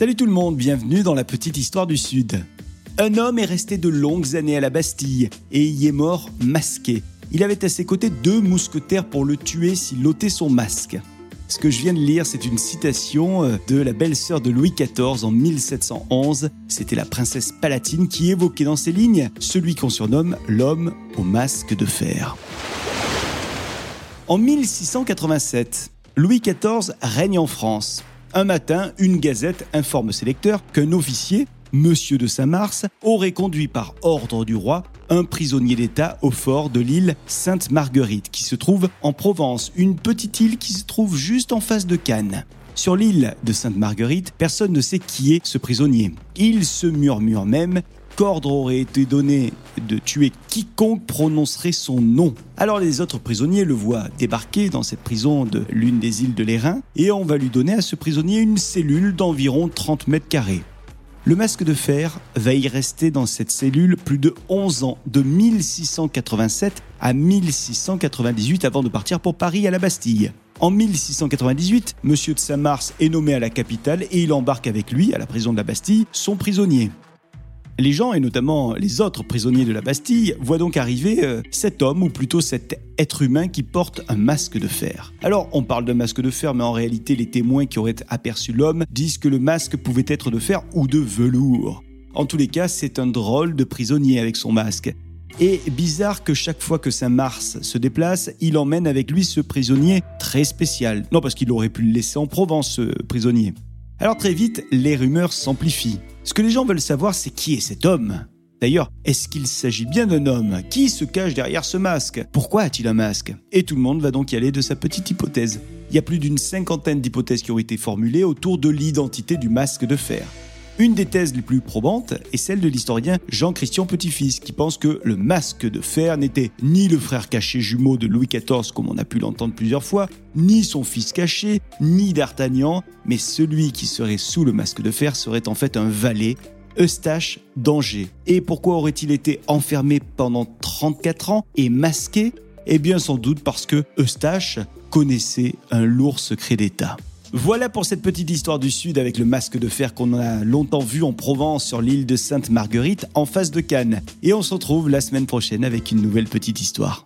Salut tout le monde, bienvenue dans la petite histoire du Sud. Un homme est resté de longues années à la Bastille et y est mort masqué. Il avait à ses côtés deux mousquetaires pour le tuer s'il ôtait son masque. Ce que je viens de lire, c'est une citation euh, de la belle-sœur de Louis XIV en 1711. C'était la princesse Palatine qui évoquait dans ses lignes celui qu'on surnomme l'homme au masque de fer. En 1687, Louis XIV règne en France. Un matin, une gazette informe ses lecteurs qu'un officier, Monsieur de Saint-Mars, aurait conduit par ordre du roi un prisonnier d'État au fort de l'île Sainte-Marguerite, qui se trouve en Provence, une petite île qui se trouve juste en face de Cannes. Sur l'île de Sainte-Marguerite, personne ne sait qui est ce prisonnier. Il se murmure même qu'ordre aurait été donné de tuer quiconque prononcerait son nom. Alors les autres prisonniers le voient débarquer dans cette prison de l'une des îles de l'Airain et on va lui donner à ce prisonnier une cellule d'environ 30 mètres carrés. Le masque de fer va y rester dans cette cellule plus de 11 ans, de 1687 à 1698 avant de partir pour Paris à la Bastille. En 1698, Monsieur de Saint-Mars est nommé à la capitale et il embarque avec lui, à la prison de la Bastille, son prisonnier. Les gens, et notamment les autres prisonniers de la Bastille, voient donc arriver euh, cet homme, ou plutôt cet être humain qui porte un masque de fer. Alors, on parle de masque de fer, mais en réalité, les témoins qui auraient aperçu l'homme disent que le masque pouvait être de fer ou de velours. En tous les cas, c'est un drôle de prisonnier avec son masque. Et bizarre que chaque fois que Saint-Mars se déplace, il emmène avec lui ce prisonnier très spécial. Non, parce qu'il aurait pu le laisser en Provence, ce prisonnier. Alors très vite, les rumeurs s'amplifient. Ce que les gens veulent savoir, c'est qui est cet homme D'ailleurs, est-ce qu'il s'agit bien d'un homme? Qui se cache derrière ce masque? Pourquoi a-t-il un masque? Et tout le monde va donc y aller de sa petite hypothèse. Il y a plus d'une cinquantaine d'hypothèses qui ont été formulées autour de l'identité du masque de fer. Une des thèses les plus probantes est celle de l'historien Jean-Christian Petit-Fils, qui pense que le masque de fer n'était ni le frère caché jumeau de Louis XIV, comme on a pu l'entendre plusieurs fois, ni son fils caché, ni d'Artagnan, mais celui qui serait sous le masque de fer serait en fait un valet, Eustache d'Angers. Et pourquoi aurait-il été enfermé pendant 34 ans et masqué? Eh bien sans doute parce que Eustache connaissait un lourd secret d'État. Voilà pour cette petite histoire du Sud avec le masque de fer qu'on a longtemps vu en Provence sur l'île de Sainte-Marguerite en face de Cannes. Et on se retrouve la semaine prochaine avec une nouvelle petite histoire.